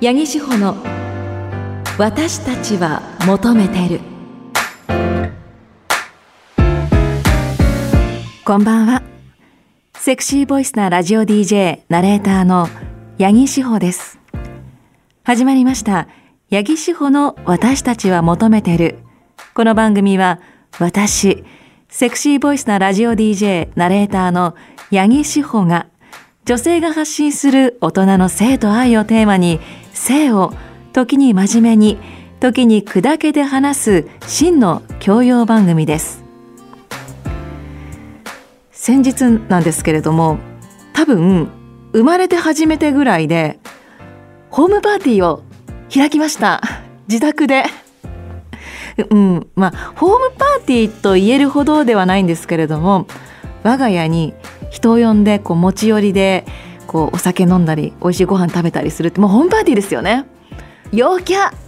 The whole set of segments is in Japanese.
八木志保の私たちは求めてる。こんばんは。セクシーボイスなラジオ DJ ナレーターの八木志保です。始まりました。八木志保の私たちは求めてる。この番組は私セクシーボイスなラジオ DJ ナレーターの八木志保が女性が発信する大人の性と愛をテーマに性を。時に真面目に時に砕けて話す真の教養番組です。先日なんですけれども多分生まれて初めてぐらいでホームパーティーを開きました。自宅で。うんまあホームパーティーと言えるほどではないんですけれども我が家に人を呼んでこう持ち寄りでこうお酒飲んだり美味しいご飯食べたりするってもうホームパーティーですよね。陽キャ。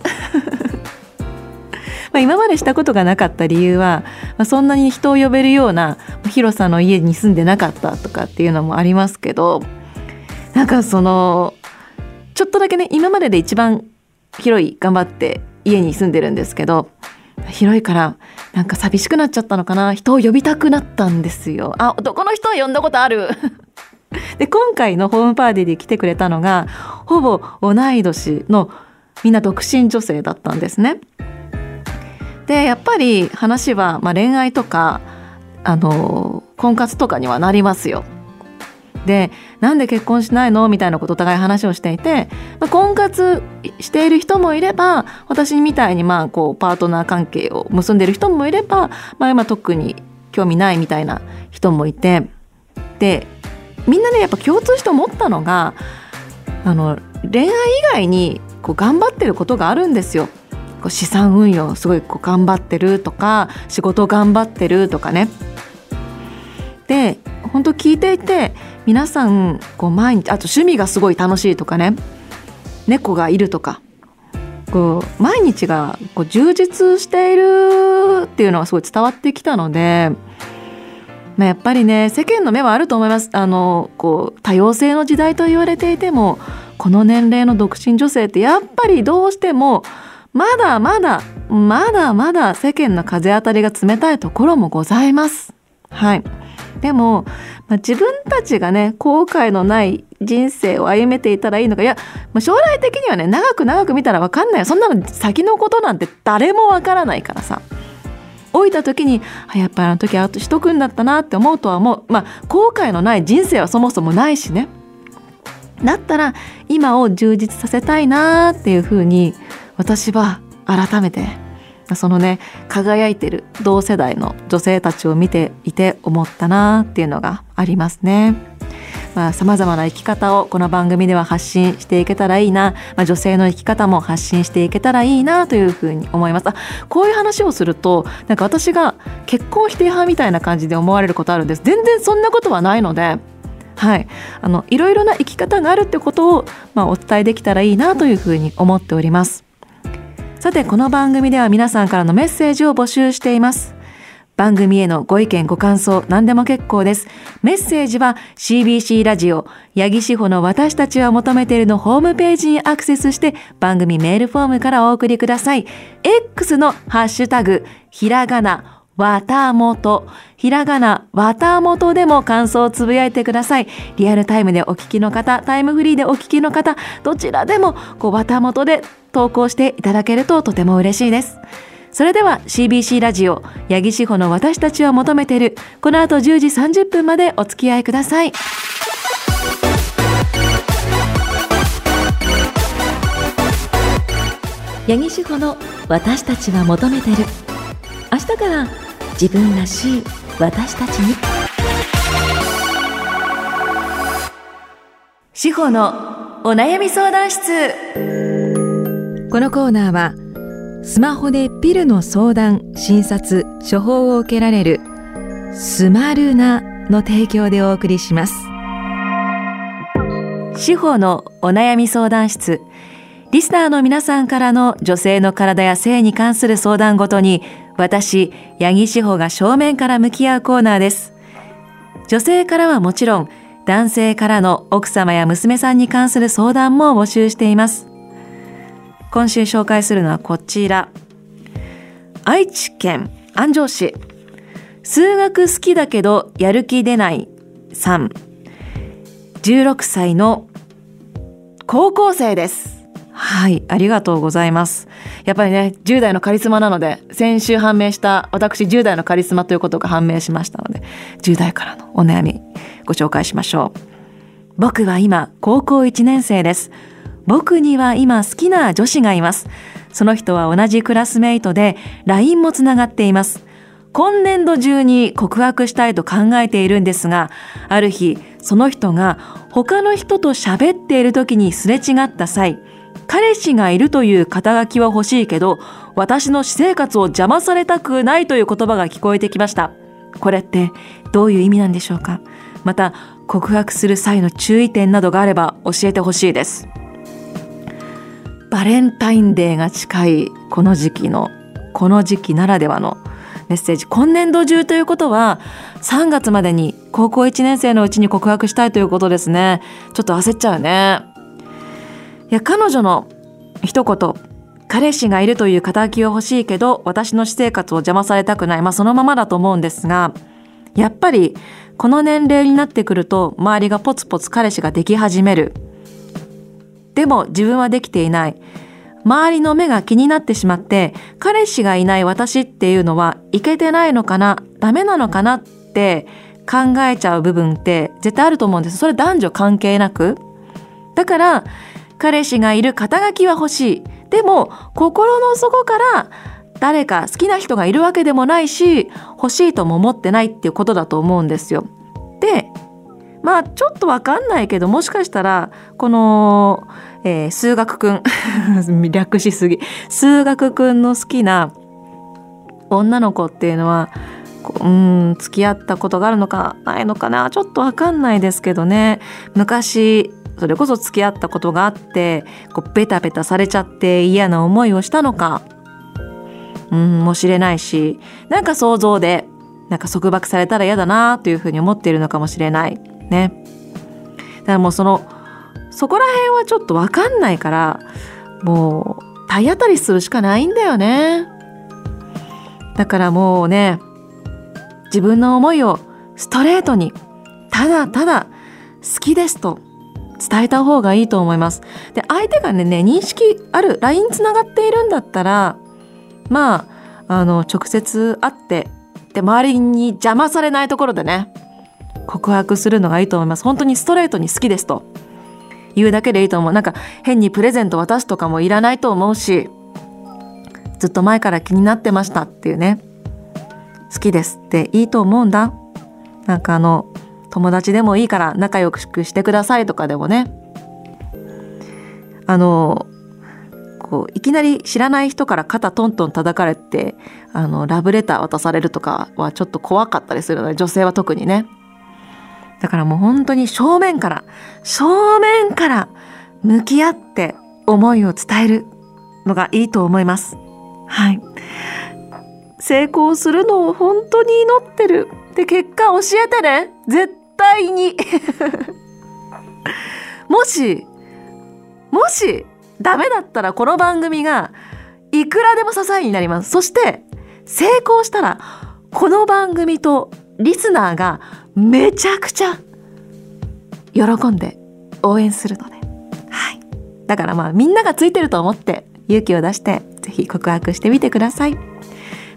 まあ今までしたことがなかった理由は、まあ、そんなに人を呼べるような広さの家に住んでなかったとかっていうのもありますけどなんかそのちょっとだけね今までで一番広い頑張って家に住んでるんですけど広いからなんか寂しくなっちゃったのかな。人を呼びたくなったんですよ。あ男の人は呼んだことある。で今回のホームパーティーで来てくれたのがほぼ同い年のみんな独身女性だったんですね。でやっぱり話は、まあ、恋愛とかあの婚活とかにはなりますよ。でなんで結婚しないの？みたいなことお互い話をしていて、まあ、婚活している人もいれば私みたいにまあこうパートナー関係を結んでいる人もいれば、まあ、今特に興味ないみたいな人もいてでみんなねやっぱ共通して思ったのがあの恋愛以外にこう頑張ってることがあるんですよ。こう資産運用すごいこう頑張ってるとか仕事頑張ってるとかね。で本当聞いていて皆さんこう毎日あと趣味がすごい楽しいとかね猫がいるとかこう毎日がこう充実しているっていうのはすごい伝わってきたので。まあ、やっぱりね世間の目はあると思いますあのこう多様性の時代と言われていてもこの年齢の独身女性ってやっぱりどうしてもまだまだまだまだ世間の風当たりが冷たいところもございます。はい。でも、まあ、自分たちがね後悔のない人生を歩めていたらいいのかいや、まあ、将来的にはね長く長く見たら分かんないそんなの先のことなんて誰も分からないからさ。老いた時にやっぱりあの時あとしとくんだったなって思うとは思うまあ後悔のない人生はそもそもないしねだったら今を充実させたいなっていうふうに私は改めてそのね輝いてる同世代の女性たちを見ていて思ったなっていうのがありますね。まあ、様々な生き方をこの番組では発信していけたらいいな、まあ、女性の生き方も発信していけたらいいなというふうに思います。あこういう話をするとなんか私が結婚否定派みたいな感じで思われることあるんです。全然そんなことはないのではい、あのいろいろな生き方があるってことを、まあ、お伝えできたらいいなというふうに思っております。さてこの番組では皆さんからのメッセージを募集しています。番組へのご意見ご感想何でも結構ですメッセージは CBC ラジオ八木志保の私たちは求めているのホームページにアクセスして番組メールフォームからお送りください X のハッシュタグひらがなわたもと。ひらがな、わたもとでも感想をつぶやいてください。リアルタイムでお聞きの方、タイムフリーでお聞きの方、どちらでも、こう、わたもとで投稿していただけるととても嬉しいです。それでは CBC ラジオ、八木志保の私たちを求めている、この後10時30分までお付き合いください。八木志保の私たちは求めてる。明日から自分らしい私たちに志保のお悩み相談室このコーナーはスマホでピルの相談診察処方を受けられるスマルナの提供でお送りします志保のお悩み相談室リスナーの皆さんからの女性の体や性に関する相談ごとに私、八木志保が正面から向き合うコーナーです。女性からはもちろん、男性からの奥様や娘さんに関する相談も募集しています。今週紹介するのはこちら。愛知県安城市。数学好きだけどやる気出ないさん。16歳の高校生です。はいありがとうございます。やっぱりね10代のカリスマなので先週判明した私10代のカリスマということが判明しましたので10代からのお悩みご紹介しましょう。僕は今高校1年生です。僕には今好きな女子がいますその人は同じクラスメイトで LINE もつながっています今年度中に告白したいと考えているんですが、ある日、その人が他の人と喋っている時にすれ違った際、彼氏がいるという肩書きは欲しいけど、私の私生活を邪魔されたくないという言葉が聞こえてきました。これってどういう意味なんでしょうか？また、告白する際の注意点などがあれば教えてほしいです。バレンタインデーが近いこの時期の、この時期ならではのメッセージ。今年度中ということは3月までに高校1年生のうちに告白したいということですね。ちょっと焦っちゃうね。いや彼女の一言。彼氏がいるという肩書きは欲しいけど私の私生活を邪魔されたくない。まあそのままだと思うんですがやっぱりこの年齢になってくると周りがポツポツ彼氏ができ始める。でも自分はできていない。周りの目が気になってしまって彼氏がいない私っていうのはいけてないのかなダメなのかなって考えちゃう部分って絶対あると思うんですそれ男女関係なく。だから彼氏がいる肩書きは欲しい。でも心の底から誰か好きな人がいるわけでもないし欲しいとも思ってないっていうことだと思うんですよ。でまあちょっとわかんないけどもしかしたらこのえー、数学くん 略しすぎ。数学くんの好きな女の子っていうのはうん付き合ったことがあるのかないのかな？ちょっとわかんないですけどね。昔それこそ付き合ったことがあってこうベタベタされちゃって嫌な思いをしたのかうんもしれないしなんか想像でなんか束縛されたら嫌だなというふうに思っているのかもしれない。ね。だからもうそのそこら辺はちょっとわかんないからもう体当たりするしかないんだよねだからもうね自分の思いをストレートにただただ好きですと伝えた方がいいと思いますで相手がねね認識ある LINE つながっているんだったらまああの直接会ってで周りに邪魔されないところでね告白するのがいいと思います。本当にストレートに好きですと。言うだけでいいと思う。なんか変にプレゼント渡すとかもいらないと思うしずっと前から気になってましたっていうね。好きですっていいと思うんだ。なんかあの友達でもいいから仲良くしてくださいとかでもね。あのこういきなり知らない人から肩トントン叩かれてあのラブレター渡されるとかはちょっと怖かったりするので女性は特にね。だからもう本当に正面から、正面から向き合って思いを伝えるのがいいと思います。はい。成功するのを本当に祈ってる。で、結果教えてね。絶対に。もし、もし、ダメだったらこの番組がいくらでも支えになります。そして、成功したら、この番組とリスナーがめちゃくちゃ喜んで応援するので、はい、だからまあみんながついてると思って勇気を出して是非告白してみてください。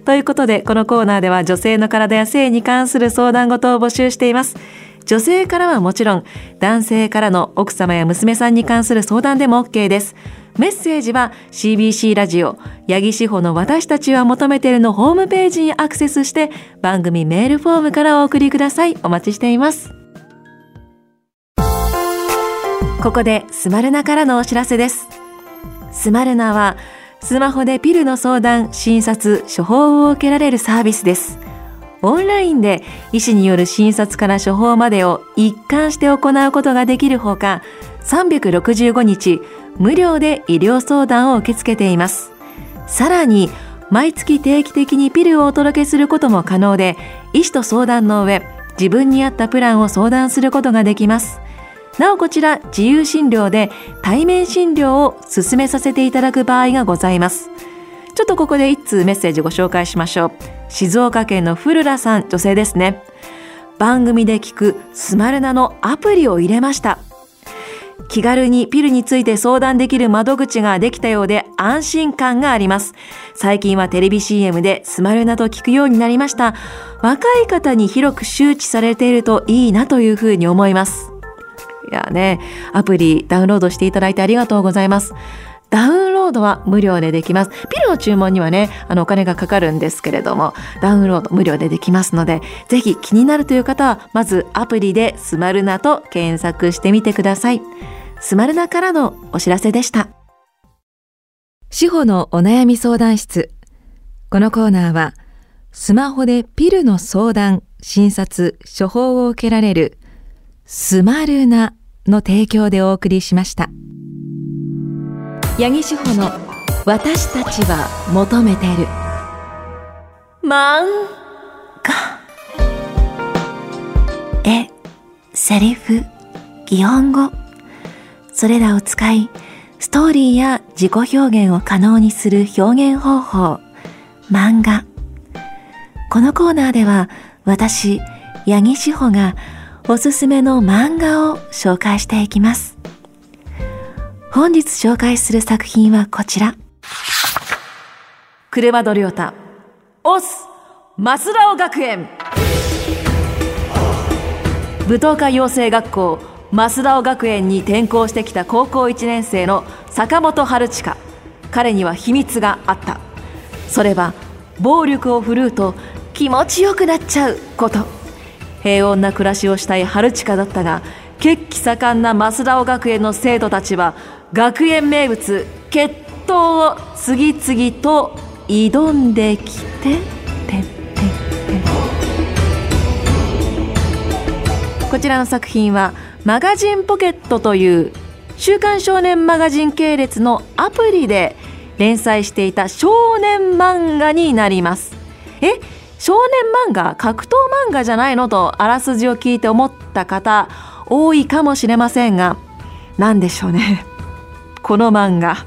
ということでこのコーナーでは女性の体や性に関する相談事を募集しています。女性からはもちろん男性からの奥様や娘さんに関する相談でも OK です。メッセージは CBC ラジオ八木志保の私たちは求めているのホームページにアクセスして番組メールフォームからお送りください。お待ちしています。ここでスマルナからのお知らせです。スマルナはスマホでピルの相談、診察、処方を受けられるサービスです。オンラインで医師による診察から処方までを一貫して行うことができるほか、365日無料で医療相談を受け付けています。さらに、毎月定期的にピルをお届けすることも可能で、医師と相談の上、自分に合ったプランを相談することができます。なおこちら自由診療で対面診療を進めさせていただく場合がございますちょっとここで一通メッセージご紹介しましょう静岡県のフルラさん女性ですね番組で聞くスマルナのアプリを入れました気軽にピルについて相談できる窓口ができたようで安心感があります。最近はテレビ CM でスマルナと聞くようになりました。若い方に広く周知されているといいなというふうに思います。いやね、アプリダウンロードしていただいてありがとうございます。ダウンロードは無料でできます。ピルの注文にはね、あのお金がかかるんですけれども、ダウンロード無料でできますので、ぜひ気になるという方は、まずアプリでスマルナと検索してみてください。スマルナからのお知らせでした。司法のお悩み相談室。このコーナーは、スマホでピルの相談、診察、処方を受けられる、スマルナの提供でお送りしました。八木志保の私たちは求めてる。漫画。絵セリフ擬音語。それらを使いストーリーや自己表現を可能にする表現方法。漫画。このコーナーでは私八木志保がおすすめの漫画を紹介していきます。本日紹介する作品はこちら。車戸亮太、オス、マスラオ学園。舞踏家養成学校、増田尾学園に転校してきた高校1年生の坂本春近。彼には秘密があった。それは、暴力を振るうと気持ちよくなっちゃうこと。平穏な暮らしをしたい春近だったが、血気盛んな増田尾学園の生徒たちは学園名物決闘を次々と挑んできてこちらの作品はマガジンポケットという週刊少年マガジン系列のアプリで連載していた少年漫画になります。え？少年漫画？格闘漫画じゃないの？とあらすじを聞いて思った方多いかもしれませんが何でしょうね。この漫画。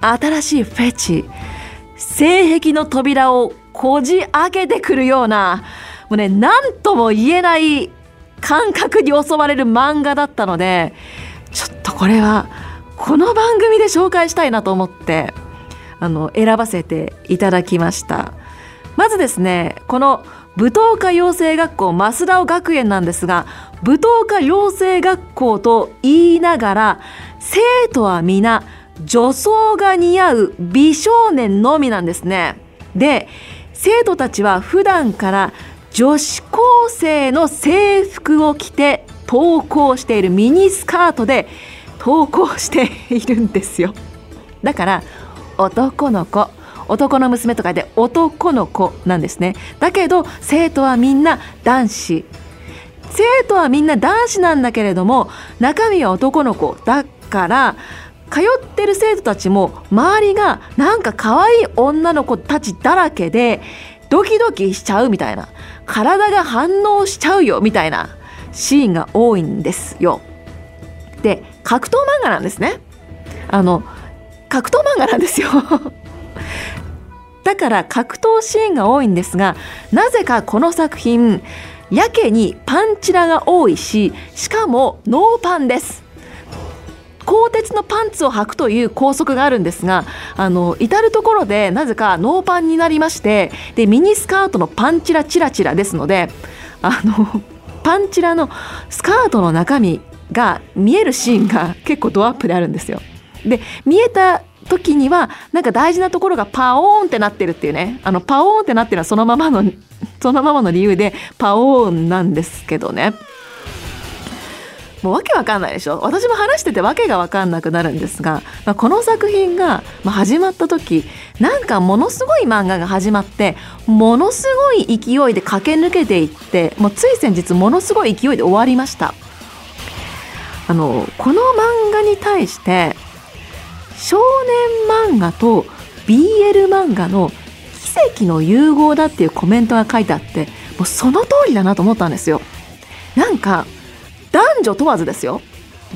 新しいフェチ。性癖の扉をこじ開けてくるようなもうね何とも言えない感覚に襲われる漫画だったのでちょっとこれはこの番組で紹介したいなと思ってあの選ばせていただきました。まずですねこの舞踏家養成学校増田尾学園なんですが舞踏家養成学校と言いながら生徒は皆女装が似合う美少年のみなんですね。で生徒たちは普段から女子高生の制服を着て登校しているミニスカートで登校しているんですよ。だから男の子男の娘とかで男の子なんですね。だけど生徒はみんな男子。生徒はみんな男子なんだけれども中身は男の子だから通ってる生徒たちも周りがなんか可愛い女の子たちだらけでドキドキしちゃうみたいな体が反応しちゃうよみたいなシーンが多いんですよ。で格闘漫画なんですね。あの格闘漫画なんですよ。だから格闘シーンが多いんですがなぜかこの作品やけにパンチラが多いししかもノーパンです鋼鉄のパンツを履くという校則があるんですがあの至る所でなぜかノーパンになりましてでミニスカートのパンチラチラチラですのであのパンチラのスカートの中身が見えるシーンが結構ドアップであるんですよ。で見えた時にはなんか大事なところがパオーンってなってるっていうね。あのパオーンってなってるのはそのままの そのままの理由でパオーンなんですけどね。もうわけわかんないでしょ。私も話しててわけがわかんなくなるんですが、まあ、この作品が始まった時なんかものすごい漫画が始まってものすごい勢いで駆け抜けていってもうつい先日ものすごい勢いで終わりました。あのこの漫画に対して少年漫画と BL 漫画の奇跡の融合だっていうコメントが書いてあってもうその通りだなと思ったんですよ。なんか男女問わずですよ。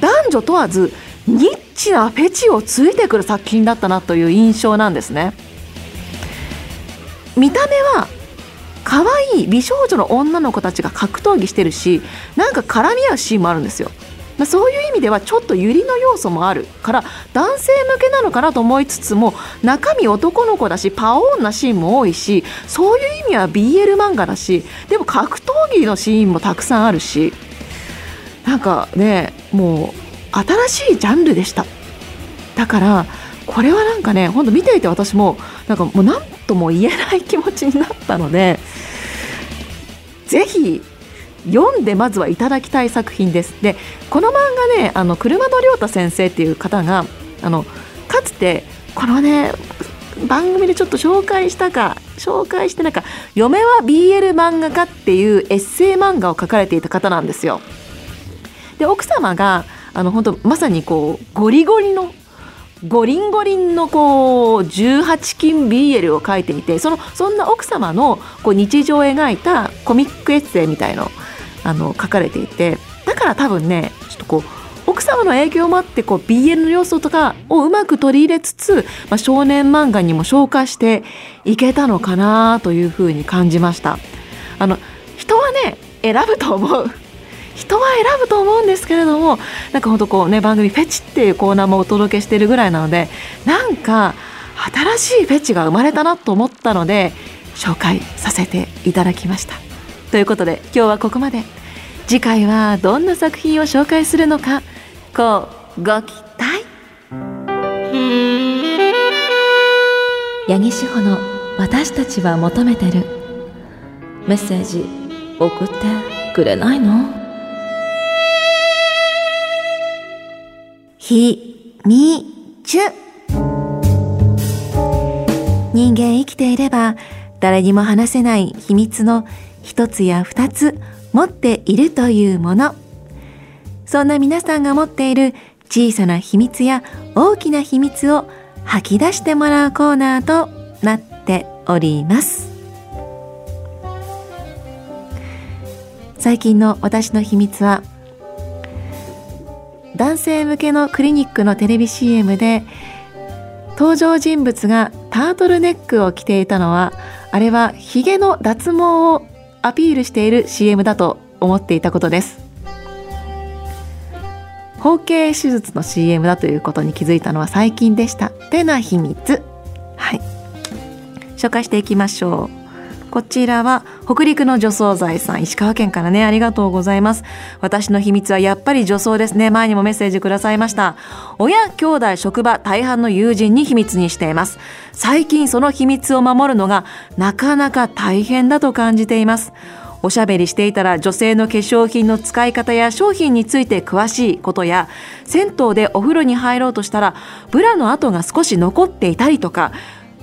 男女問わずニッチなフェチをついてくる作品だったなという印象なんですね。見た目は可愛い美少女の女の子たちが格闘技してるしなんか絡み合うシーンもあるんですよ。まあ、そういう意味ではちょっとユリの要素もあるから男性向けなのかなと思いつつも中身男の子だしパオーンなシーンも多いしそういう意味は BL 漫画だしでも格闘技のシーンもたくさんあるしなんかねもう新しいジャンルでした。だからこれはなんかねほんと見ていて私もなんかもう何とも言えない気持ちになったのでぜひ読んでまずはいただきたい作品ですでこの漫画ねあの車野亮太先生っていう方があのかつてこのね番組でちょっと紹介したか紹介してなんか「嫁は BL 漫画家」っていうエッセイ漫画を書かれていた方なんですよ。で奥様があの本当まさにこうゴリゴリのゴリンゴリンのこう18金 BL を書いていてそのそんな奥様のこう日常を描いたコミックエッセイみたいのあの書かれていてだから多分ねちょっとこう奥様の影響もあってこう BL の要素とかをうまく取り入れつつ、まあ、少年漫画にも昇華していけたのかなというふうに感じましたあの人はね選ぶと思う 人は選ぶと思うんですけれどもなんかほんとこうね番組「フェチ」っていうコーナーもお届けしてるぐらいなのでなんか新しいフェチが生まれたなと思ったので紹介させていただきました。ということで今日はここまで。次回はどんな作品を紹介するのかこうご期待。八木志保の「私たちは求めてる」メッセージ送ってくれないの？ひみちゅ人間生きていれば誰にも話せない秘密の一つや二つ持っているというもの。そんな皆さんが持っている小さな秘密や大きな秘密を吐き出してもらうコーナーとなっております。最近の私の秘密は男性向けのクリニックのテレビ CM で登場人物がタートルネックを着ていたのはあれはヒゲの脱毛をアピールしている CM だと思っていたことです。包茎手術の CM だということに気づいたのは最近でした。てな秘密。はい。紹介していきましょう。こちらは北陸の除草剤さん、石川県からね、ありがとうございます。私の秘密はやっぱり除草ですね。前にもメッセージくださいました。親、兄弟、職場、大半の友人に秘密にしています。最近その秘密を守るのがなかなか大変だと感じています。おしゃべりしていたら女性の化粧品の使い方や商品について詳しいことや銭湯でお風呂に入ろうとしたらブラの跡が少し残っていたりとか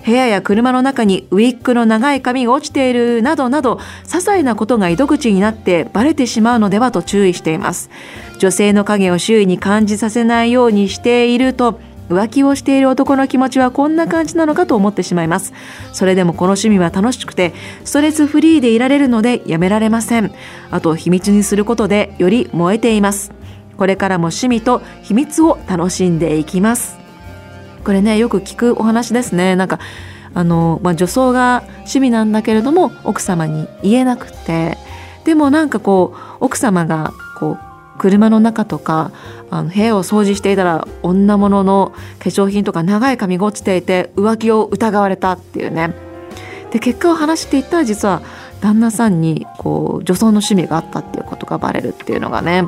部屋や車の中にウィッグの長い髪が落ちているなどなど些細なことが糸口になってバレてしまうのではと注意しています。女性の影を周囲に感じさせないようにしていると浮気をしている男の気持ちはこんな感じなのかと思ってしまいます。それでもこの趣味は楽しくてストレスフリーでいられるのでやめられません。あと秘密にすることでより燃えています。これからも趣味と秘密を楽しんでいきます。これねよく聞くお話ですね。なんかあの、まあ、女装が趣味なんだけれども奥様に言えなくて。でもなんかこう奥様がこう車の中とかあの部屋を掃除していたら女物の化粧品とか長い髪が落ちていて浮気を疑われたっていうね。で結果を話していったら実は旦那さんにこう女装の趣味があったっていうことがバレるっていうのがね。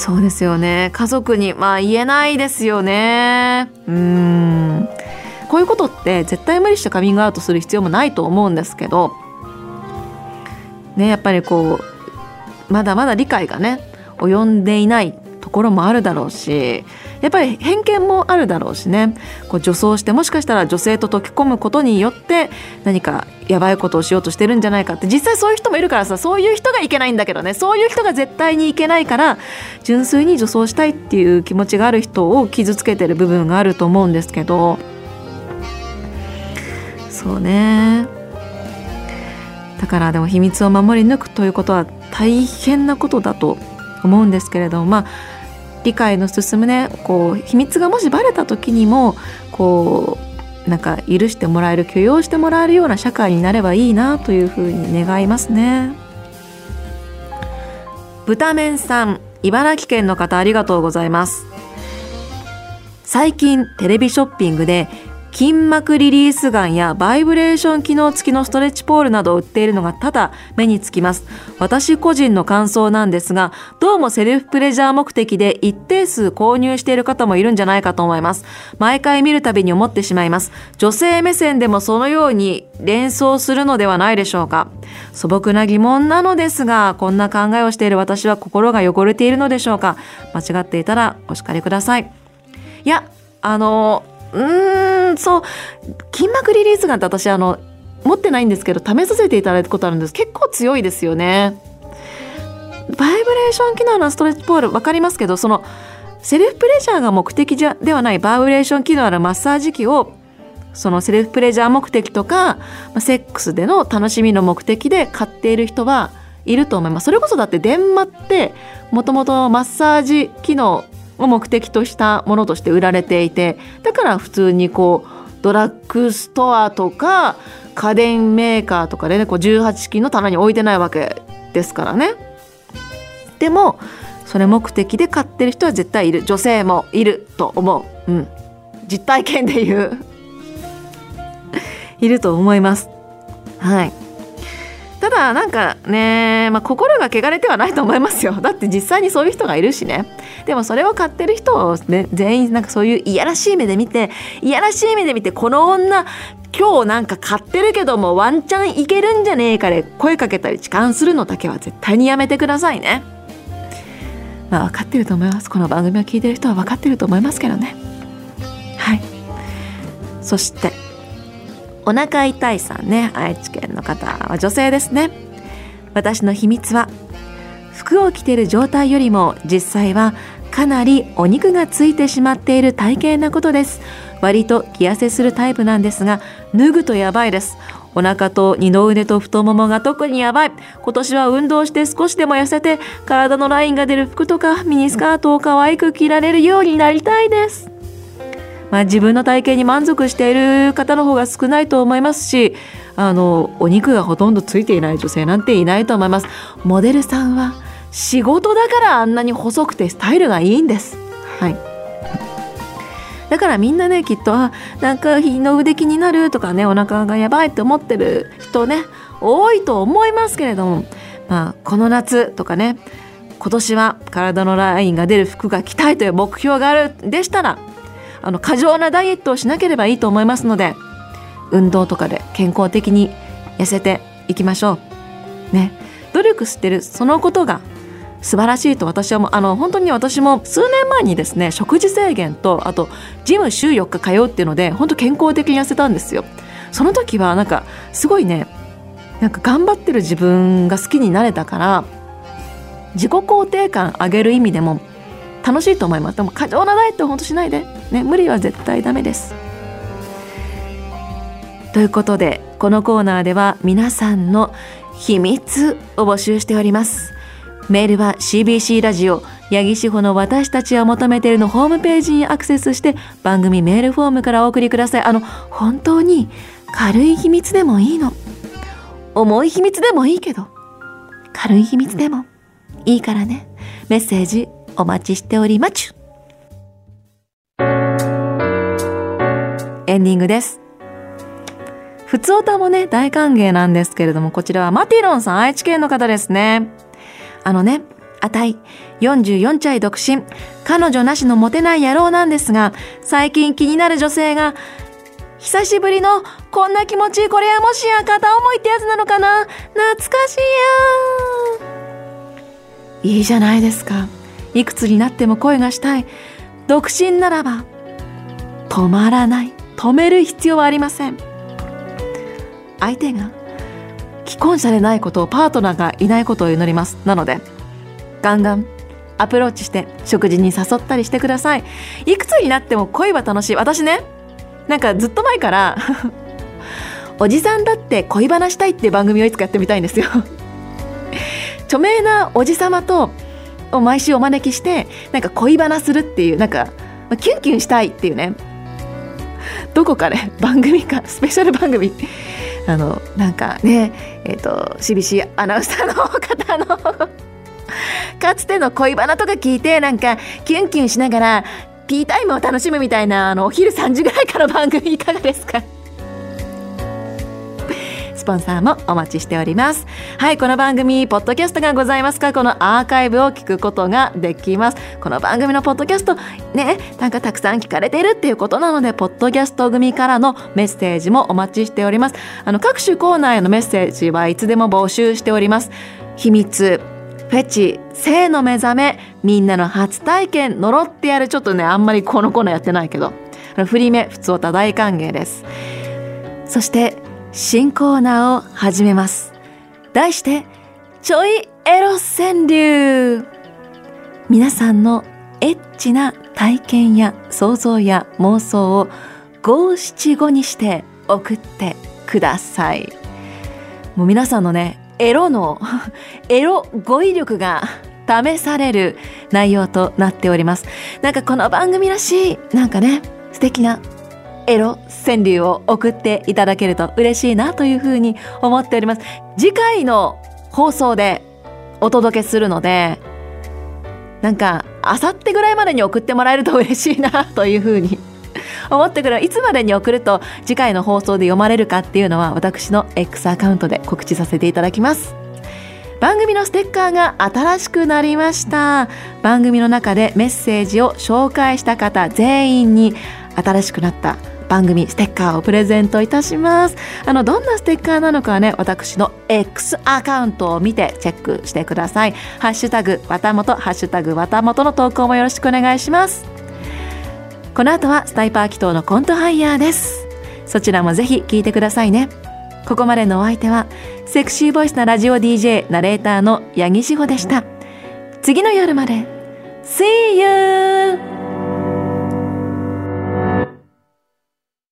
そうですよね。家族にまあ言えないですよね。うん。こういうことって絶対無理してカミングアウトする必要もないと思うんですけどねやっぱりこうまだまだ理解がね及んでいないところもあるだろうしやっぱり偏見もあるだろうしね。こう女装してもしかしたら女性と溶け込むことによって何かやばいことをしようとしてるんじゃないかって実際そういう人もいるからさそういう人がいけないんだけどね。そういう人が絶対にいけないから純粋に女装したいっていう気持ちがある人を傷つけてる部分があると思うんですけど。そうね。だからでも秘密を守り抜くということは大変なことだと思うんですけれどもまあ理解の進むねこう秘密がもしバレた時にもこうなんか許してもらえる許容してもらえるような社会になればいいなというふうに願いますね。豚麺さん茨城県の方ありがとうございます最近テレビショッピングで筋膜リリースガンやバイブレーション機能付きのストレッチポールなどを売っているのがただ目につきます。私個人の感想なんですが、どうもセルフプレジャー目的で一定数購入している方もいるんじゃないかと思います。毎回見るたびに思ってしまいます。女性目線でもそのように連想するのではないでしょうか。素朴な疑問なのですが、こんな考えをしている私は心が汚れているのでしょうか。間違っていたらお叱りください。いや、あの、うーん、そう、筋膜リリースガンって私、あの、持ってないんですけど、試させていただいたことあるんです。結構強いですよね。バイブレーション機能のストレッチポール、わかりますけど、その、セルフプレジャーが目的じゃではないバイブレーション機能あるマッサージ機をそのセルフプレジャー目的とかセックスでの楽しみの目的で買っている人はいると思いますそれこそだって電話ってもともとマッサージ機能を目的としたものとして売られていてだから普通にこうドラッグストアとか家電メーカーとかでねこう18金の棚に置いてないわけですからね。でもそれ目的で買ってる人は絶対いる。女性もいると思う、うん、実体験で言う。いると思います。はい。ただなんかね、まあ、心が汚れてはないと思いますよ。だって実際にそういう人がいるしね。でもそれを買ってる人を、ね、全員なんかそういういやらしい目で見ていやらしい目で見てこの女今日なんか買ってるけどもワンチャンいけるんじゃねえかで声かけたり痴漢するのだけは絶対にやめてくださいね。まあ分かってると思います。この番組を聞いてる人は分かってると思いますけどね。はい。そしてお腹痛いさんね愛知県の方は女性ですね。私の秘密は服を着ている状態よりも実際はかなりお肉がついてしまっている体型なことです。割と着痩せするタイプなんですが脱ぐとやばいです。お腹と二の腕と太ももが特にやばい。今年は運動して少しでも痩せて体のラインが出る服とかミニスカートを可愛く着られるようになりたいです。まあ、自分の体型に満足している方の方が少ないと思いますしあのお肉がほとんどついていない女性なんていないと思います。モデルさんは仕事だからあんなに細くてスタイルがいいんです。はい。だからみんなねきっとあなんか日の腕気になるとかねお腹がやばいって思ってる人ね多いと思いますけれどもまあこの夏とかね今年は体のラインが出る服が着たいという目標があるでしたらあの過剰なダイエットをしなければいいと思いますので運動とかで健康的に痩せていきましょう。ね、努力してるそのことが素晴らしいと私はもうあの本当に私も数年前にですね食事制限とあとジム週4日通うっていうので本当健康的に痩せたんですよ。その時はなんかすごいねなんか頑張ってる自分が好きになれたから自己肯定感上げる意味でも楽しいと思います。でも過剰なダイエット本当しないで、ね、無理は絶対ダメです。ということでこのコーナーでは皆さんの秘密を募集しております。メールは CBC ラジオ八木志保の私たちを求めているのホームページにアクセスして番組メールフォームからお送りください。あの本当に軽い秘密でもいいの？重い秘密でもいいけど軽い秘密でもいいからね。メッセージお待ちしておりまちゅ。エンディングです。普通歌もね、大歓迎なんですけれども、こちらはマティロンさん、愛知県の方ですね。あのね、あたい、44歳独身、彼女なしのモテない野郎なんですが、最近気になる女性が、久しぶりのこんな気持ち、これはもしや片思いってやつなのかな？懐かしいやいいじゃないですか。いくつになっても恋がしたい。独身ならば止まらない。止める必要はありません。相手が既婚者でないことをパートナーがいないことを祈ります。なのでガンガンアプローチして食事に誘ったりしてください。いくつになっても恋は楽しい。私ねなんかずっと前から おじさんだって恋バナしたいっていう番組をいつかやってみたいんですよ。著名なおじさまとを毎週お招きしてなんか恋バナするっていうなんかキュンキュンしたいっていうね。どこかね 番組かスペシャル番組。あのなんかねえっ、ー、と CBC アナウンサーの方の かつての恋バナとか聞いてなんかキュンキュンしながらティータイムを楽しむみたいなあのお昼3時ぐらいから番組いかがですか？スポンサーもお待ちしております。はいこの番組ポッドキャストがございますか？このアーカイブを聞くことができます。この番組のポッドキャストねなんかたくさん聞かれているっていうことなのでポッドキャスト組からのメッセージもお待ちしております。あの各種コーナーへのメッセージはいつでも募集しております。秘密フェチ性の目覚めみんなの初体験呪ってやる。ちょっとねあんまりこのコーナーやってないけど。振り目普通歌大歓迎です。そして新コーナーを始めます。題して、ちょいエロ川柳皆さんのエッチな体験や想像や妄想を五七五にして送ってください。もう皆さんのね、エロの、エロ語彙力が試される内容となっております。なんかこの番組らしい、なんかね、素敵なエロ川柳を送っていただけると嬉しいなというふうに思っております。次回の放送でお届けするので、なんか、あさってぐらいまでに送ってもらえると嬉しいなというふうに思ってくる。いつまでに送ると次回の放送で読まれるかっていうのは私の X アカウントで告知させていただきます。番組のステッカーが新しくなりました。番組の中でメッセージを紹介した方全員に新しくなった番組ステッカーをプレゼントいたします。あのどんなステッカーなのかはね私の X アカウントを見てチェックしてください。ハッシュタグわたもとハッシュタグわたもとの投稿もよろしくお願いします。この後はスタイパー祈祷のコントハイヤーです。そちらもぜひ聞いてくださいね。ここまでのお相手はセクシーボイスなラジオ DJ ナレーターの八木志保でした。次の夜まで。See you!